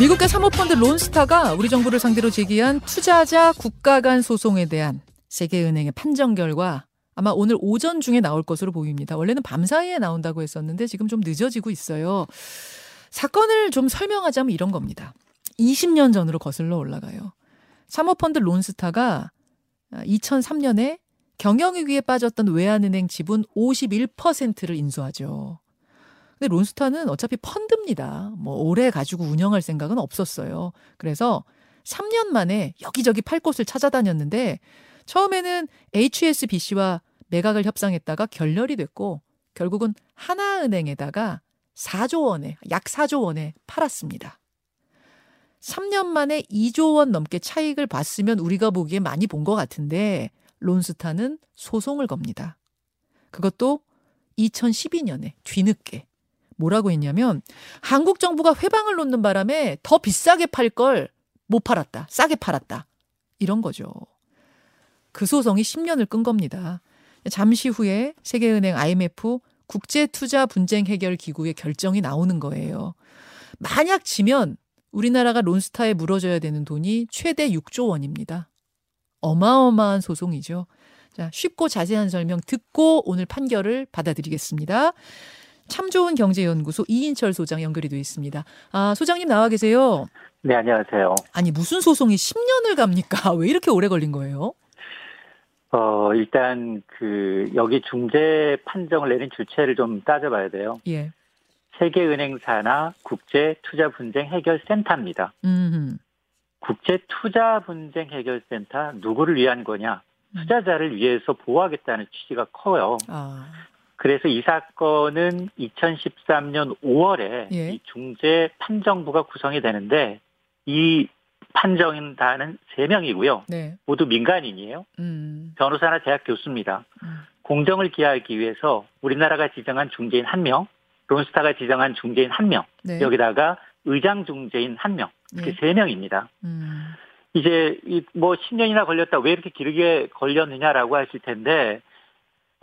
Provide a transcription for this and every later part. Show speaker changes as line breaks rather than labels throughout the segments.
미국의 사모펀드 론스타가 우리 정부를 상대로 제기한 투자자 국가 간 소송에 대한 세계은행의 판정 결과 아마 오늘 오전 중에 나올 것으로 보입니다. 원래는 밤 사이에 나온다고 했었는데 지금 좀 늦어지고 있어요. 사건을 좀 설명하자면 이런 겁니다. 20년 전으로 거슬러 올라가요. 사모펀드 론스타가 2003년에 경영위기에 빠졌던 외환은행 지분 51%를 인수하죠. 근데 론스타는 어차피 펀드입니다. 뭐 오래 가지고 운영할 생각은 없었어요. 그래서 3년 만에 여기저기 팔 곳을 찾아다녔는데 처음에는 HSBC와 매각을 협상했다가 결렬이 됐고 결국은 하나은행에다가 4조 원에 약 4조 원에 팔았습니다. 3년 만에 2조 원 넘게 차익을 봤으면 우리가 보기에 많이 본 것 같은데 론스타는 소송을 겁니다. 그것도 2012년에 뒤늦게 뭐라고 했냐면 한국 정부가 회방을 놓는 바람에 더 비싸게 팔 걸 못 팔았다. 싸게 팔았다. 이런 거죠. 그 소송이 10년을 끈 겁니다. 잠시 후에 세계은행 IMF 국제투자 분쟁 해결 기구의 결정이 나오는 거예요. 만약 지면 우리나라가 론스타에 물어줘야 되는 돈이 최대 6조 원입니다. 어마어마한 소송이죠. 자, 쉽고 자세한 설명 듣고 오늘 판결을 받아드리겠습니다. 참 좋은 경제연구소 이인철 소장 연결이 되어 있습니다. 아, 소장님 나와 계세요.
네, 안녕하세요.
아니, 무슨 소송이 10년을 갑니까? 왜 이렇게 오래 걸린 거예요?
어, 일단 그 여기 중재 판정을 내린 주체를 좀 따져봐야 돼요.
예.
세계은행사나 국제투자분쟁해결센터입니다.
음.
국제투자분쟁해결센터 누구를 위한 거냐? 투자자를 위해서 보호하겠다는 취지가 커요.
아.
그래서 이 사건은 2013년 5월에
예.
이 중재 판정부가 구성이 되는데 이 판정인단은 3명이고요.
네.
모두 민간인이에요.
음.
변호사나 대학 교수입니다.
음.
공정을 기하기 위해서 우리나라가 지정한 중재인 1명, 론스타가 지정한 중재인 1명,
네.
여기다가 의장 중재인 1명, 이렇게
예.
3명입니다.
음.
이제 이뭐 10년이나 걸렸다 왜 이렇게 길게 걸렸느냐라고 하실 텐데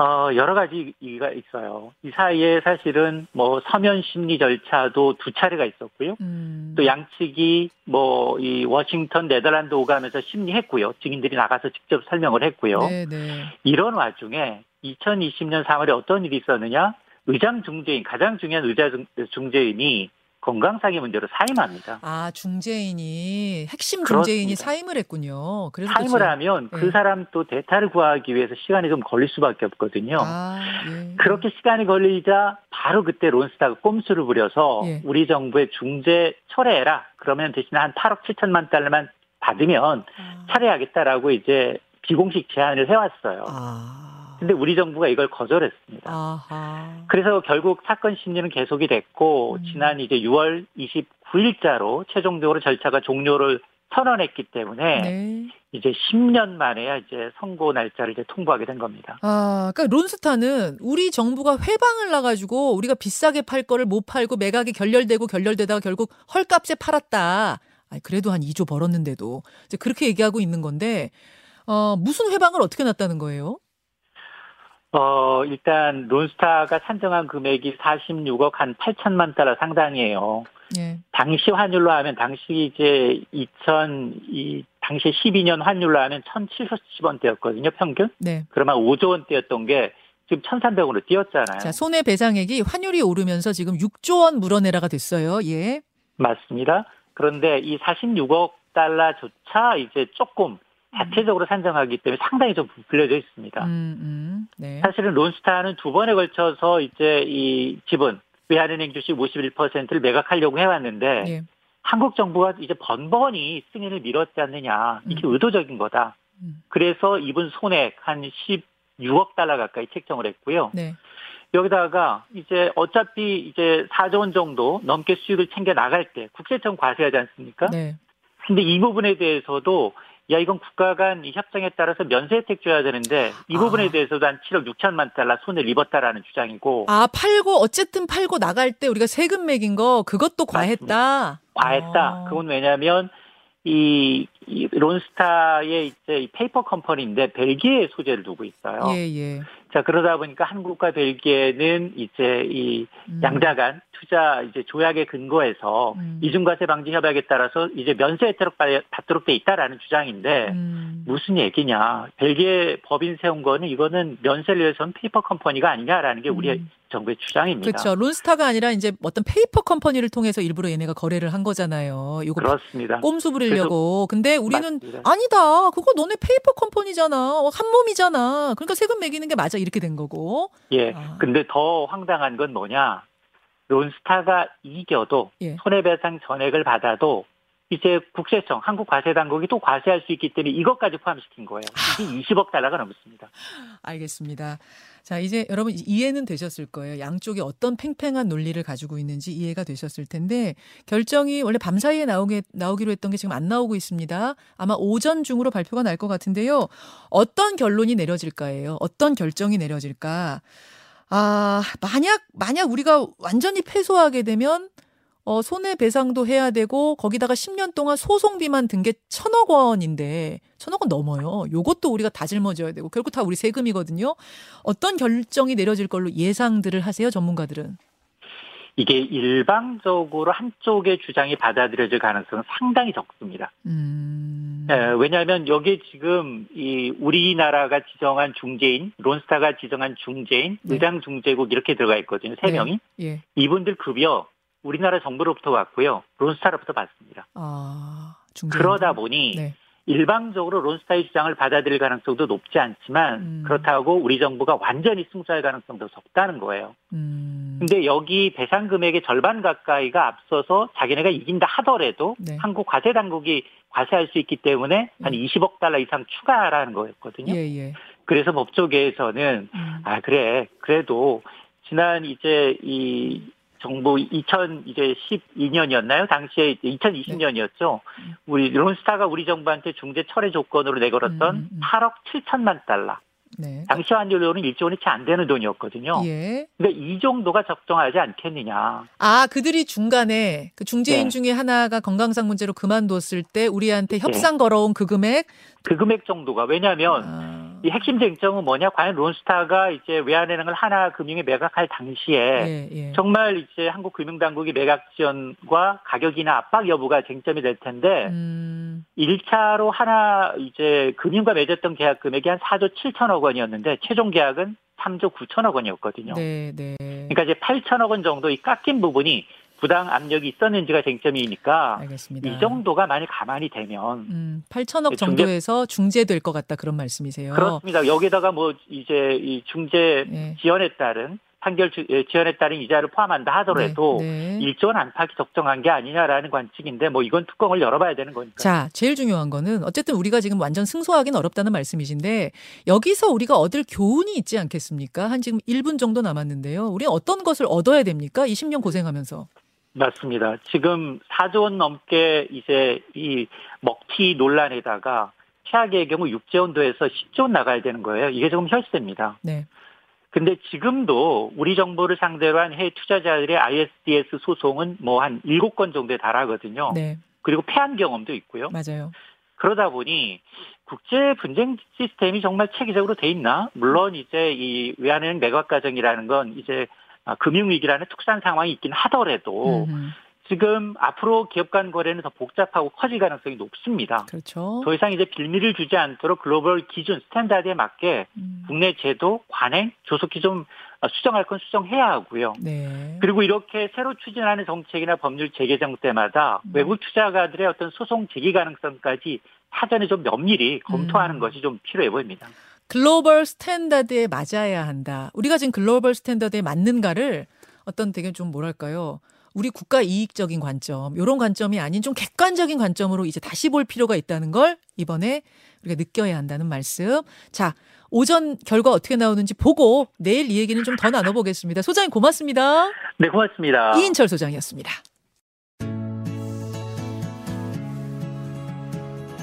어 여러 가지 이유가 있어요. 이 사이에 사실은 뭐 서면 심리 절차도 두 차례가 있었고요.
음.
또 양측이 뭐 이 워싱턴 네덜란드 오가면서 심리했고요. 증인들이 나가서 직접 설명을 했고요.
네, 네.
이런 와중에 2020년 3월에 어떤 일이 있었느냐? 의장 중재인 가장 중요한 의자 중- 중재인이 건강상의 문제로 사임합니다.
아, 중재인이 핵심
그렇습니다.
중재인이 사임을 했군요. 그래서
사임을
그치.
하면 그
예.
사람 또 대타를 구하기 위해서 시간이 좀 걸릴 수밖에 없거든요.
아, 예.
그렇게 시간이 걸리자 바로 그때 론스타가 꼼수를 부려서
예.
우리 정부의 중재 철회해라. 그러면 대신에 한 8억 7천만 달러만 받으면
아.
철회하겠다라고 이제 비공식 제안을 해왔어요.
아.
근데 우리 정부가 이걸 거절했습니다.
아하.
그래서 결국 사건 심리는 계속이 됐고
음.
지난 이제 6월 29일자로 최종적으로 절차가 종료를 선언했기 때문에
네.
이제 10년 만에야 이제 선고 날짜를 이제 통보하게 된 겁니다.
아, 그러니까 론스타는 우리 정부가 회방을 나가지고 우리가 비싸게 팔 거를 못 팔고 매각이 결렬되고 결렬되다가 결국 헐값에 팔았다. 아니, 그래도 한 2조 벌었는데도 이제 그렇게 얘기하고 있는 건데 어, 무슨 회방을 어떻게 놨다는 거예요?
어, 일단 론스타가 산정한 금액이 46억 한 8천만 달러 상당이에요.
예.
당시 환율로 하면 당시 이제 2000, 이, 당시 12년 환율로 하면 1,710원대였거든요, 평균.
네.
그러면 5조 원대였던 게 지금 1,300원으로 뛰었잖아요.
자, 손해 배상액이 환율이 오르면서 지금 6조 원 물어내라가 됐어요. 예.
맞습니다. 그런데 이 46억 달러조차 이제 조금 자체적으로 산정하기 때문에 상당히 좀 부풀려져 있습니다.
음, 음. 네.
사실은 론스타는 두 번에 걸쳐서 이제 이 지분 외환은행 주식 51%를 매각하려고 해왔는데
예.
한국 정부가 이제 번번이 승인을 미뤘지 않느냐 이게
음.
의도적인 거다.
음.
그래서 이분 손액 한 16억 달러 가까이 책정을 했고요.
네.
여기다가 이제 어차피 이제 4조 원 정도 넘게 수익을 챙겨 나갈 때 국세청 과세하지 않습니까?
네.
근데 이 부분에 대해서도 야 이건 국가 간 이 협정에 따라서 면세 혜택 줘야 되는데 이
아.
부분에 대해서도 한 7억 6천만 달러 손을 입었다라는 주장이고
아, 팔고 어쨌든 팔고 나갈 때 우리가 세금 매긴 거 그것도 과했다.
과했다.
아.
그건 왜냐하면 이, 이 론스타의 이제 이 페이퍼 컴퍼니인데 벨기에 소재를 두고 있어요.
예, 예.
자 그러다 보니까 한국과 벨기에는 이제 이
음.
양자간 투자 이제 조약의 근거에서
음.
이중과세 방지 협약에 따라서 이제 면세 혜택을 받도록 돼 있다라는 주장인데
음.
무슨 얘기냐? 벨기에 법인 세운 거는 이거는 면세를 위해서는 페이퍼 컴퍼니가 아니냐라는 게 우리
음.
정부의 주장입니다.
그렇죠. 론스타가 아니라 이제 어떤 페이퍼 컴퍼니를 통해서 일부러 얘네가 거래를 한 거잖아요. 이거
그렇습니다.
꼼수 부리려고. 근데 우리는
맞습니다.
아니다. 그거 너네 페이퍼 컴퍼니잖아. 어, 한 몸이잖아. 그러니까 세금 매기는 게 맞아. 이렇게 된 거고.
예.
아.
근데 더 황당한 건 뭐냐? 론스타가 이겨도
예.
손해배상 전액을 받아도 이제 국세청, 한국과세당국이 또 과세할 수 있기 때문에 이것까지 포함시킨 거예요. 이게 20억 달러가 넘습니다.
알겠습니다. 자, 이제 여러분 이해는 되셨을 거예요. 양쪽이 어떤 팽팽한 논리를 가지고 있는지 이해가 되셨을 텐데 결정이 원래 밤 사이에 나오게 나오기로 했던 게 지금 안 나오고 있습니다. 아마 오전 중으로 발표가 날 것 같은데요. 어떤 결론이 내려질까예요. 어떤 결정이 내려질까? 아, 만약 만약 우리가 완전히 패소하게 되면 어, 손해배상도 해야 되고 거기다가 10년 동안 소송비만 든 게 천억 원인데 천억 원 넘어요. 요것도 우리가 다 짊어져야 되고 결국 다 우리 세금이거든요. 어떤 결정이 내려질 걸로 예상들을 하세요, 전문가들은?
이게 일방적으로 한쪽의 주장이 받아들여질 가능성은 상당히 적습니다.
음.
예, 왜냐하면 여기 지금 이 우리나라가 지정한 중재인, 론스타가 지정한 중재인,
네.
의장 중재국 이렇게 들어가 있거든요. 세
네.
명이
예.
이분들 급여 우리나라 정부로부터 왔고요, 론스타로부터 받습니다.
아.
그러다 보니
네.
일방적으로 론스타의 주장을 받아들일 가능성도 높지 않지만
음.
그렇다고 우리 정부가 완전히 승소할 가능성도 적다는 거예요.
음.
근데 여기 배상 금액의 절반 가까이가 앞서서 자기네가 이긴다 하더라도
네.
한국 과세 당국이 과세할 수 있기 때문에 한 20억 달러 이상 추가라는 거였거든요.
예, 예.
그래서 법조계에서는
음.
아 그래 그래도 지난 이제 이 정부 2000 이제 12년이었나요? 당시에 2020년이었죠.
음.
우리 론스타가 우리 정부한테 중재 철회 조건으로 내걸었던
음, 음.
8억 7천만 달러.
네.
당시 환율로는 1조 원이 채 안 되는 돈이었거든요.
예.
그러니까 이 정도가 적정하지 않겠느냐.
아, 그들이 중간에 그 중재인
네.
중에 하나가 건강상 문제로 그만뒀을 때 우리한테 협상 걸어온 그 금액
그 금액 정도가 왜냐하면
아.
이 핵심 쟁점은 뭐냐? 과연 론스타가 이제 외환은행을 하나 금융에 매각할 당시에
예, 예.
정말 이제 한국 금융당국이 매각 지원과 가격이나 압박 여부가 쟁점이 될 텐데
음.
1차로 하나 이제 금융과 맺었던 계약 금액이 한 4조 7천억 원이었는데 최종 계약은 3조 9천억 원이었거든요.
네, 네.
그러니까 이제 8천억 원 정도 이 깎인 부분이 부당 압력이 있었는지가 쟁점이니까
알겠습니다.
이 정도가 만약 가만히 되면
음, 8천억
중재-
정도에서 중재될 것 같다 그런 말씀이세요.
그렇습니다. 여기다가 뭐 이제 이 중재
예.
지연에 따른 판결 지연에 따른 이자를 포함한다 하더라도
네, 네.
1조 원 안팎이 적정한 게 아니냐라는 관측인데 뭐 이건 뚜껑을 열어봐야 되는 거니까.
자, 제일 중요한 거는 어쨌든 우리가 지금 완전 승소하기는 어렵다는 말씀이신데 여기서 우리가 얻을 교훈이 있지 않겠습니까? 한 지금 1분 정도 남았는데요. 우리 어떤 것을 얻어야 됩니까? 이 10년 고생하면서.
맞습니다. 지금 4조 원 넘게 이제 이 먹튀 논란에다가 최악의 경우 6조 원도에서 10조 원 나가야 되는 거예요. 이게 조금 혈세입니다.
네.
근데 지금도 우리 정부를 상대로 한 해외 투자자들의 ISDS 소송은 뭐 한 7건 정도에 달하거든요.
네.
그리고 패한 경험도 있고요.
맞아요.
그러다 보니 국제 분쟁 시스템이 정말 체계적으로 돼 있나? 물론 이제 이 외환은행 매각 과정이라는 건 이제 아, 금융위기라는 특수한 상황이 있긴 하더라도
음,
지금 앞으로 기업 간 거래는 더 복잡하고 커질 가능성이 높습니다.
그렇죠.
더 이상 이제 빌미를 주지 않도록 글로벌 기준 스탠다드에 맞게
음,
국내 제도, 관행, 조속히 좀 수정할 건 수정해야 하고요.
네.
그리고 이렇게 새로 추진하는 정책이나 법률 재개정 때마다
음.
외국 투자가들의 어떤 소송 제기 가능성까지 사전에 좀 면밀히 검토하는
음.
것이 좀 필요해 보입니다.
글로벌 스탠다드에 맞아야 한다. 우리가 지금 글로벌 스탠다드에 맞는가를 어떤 되게 좀 뭐랄까요? 우리 국가 이익적인 관점, 이런 관점이 아닌 좀 객관적인 관점으로 이제 다시 볼 필요가 있다는 걸 이번에 우리가 느껴야 한다는 말씀. 자, 오전 결과 어떻게 나오는지 보고 내일 이 얘기는 좀 더 나눠보겠습니다. 소장님 고맙습니다.
네, 고맙습니다.
이인철 소장이었습니다.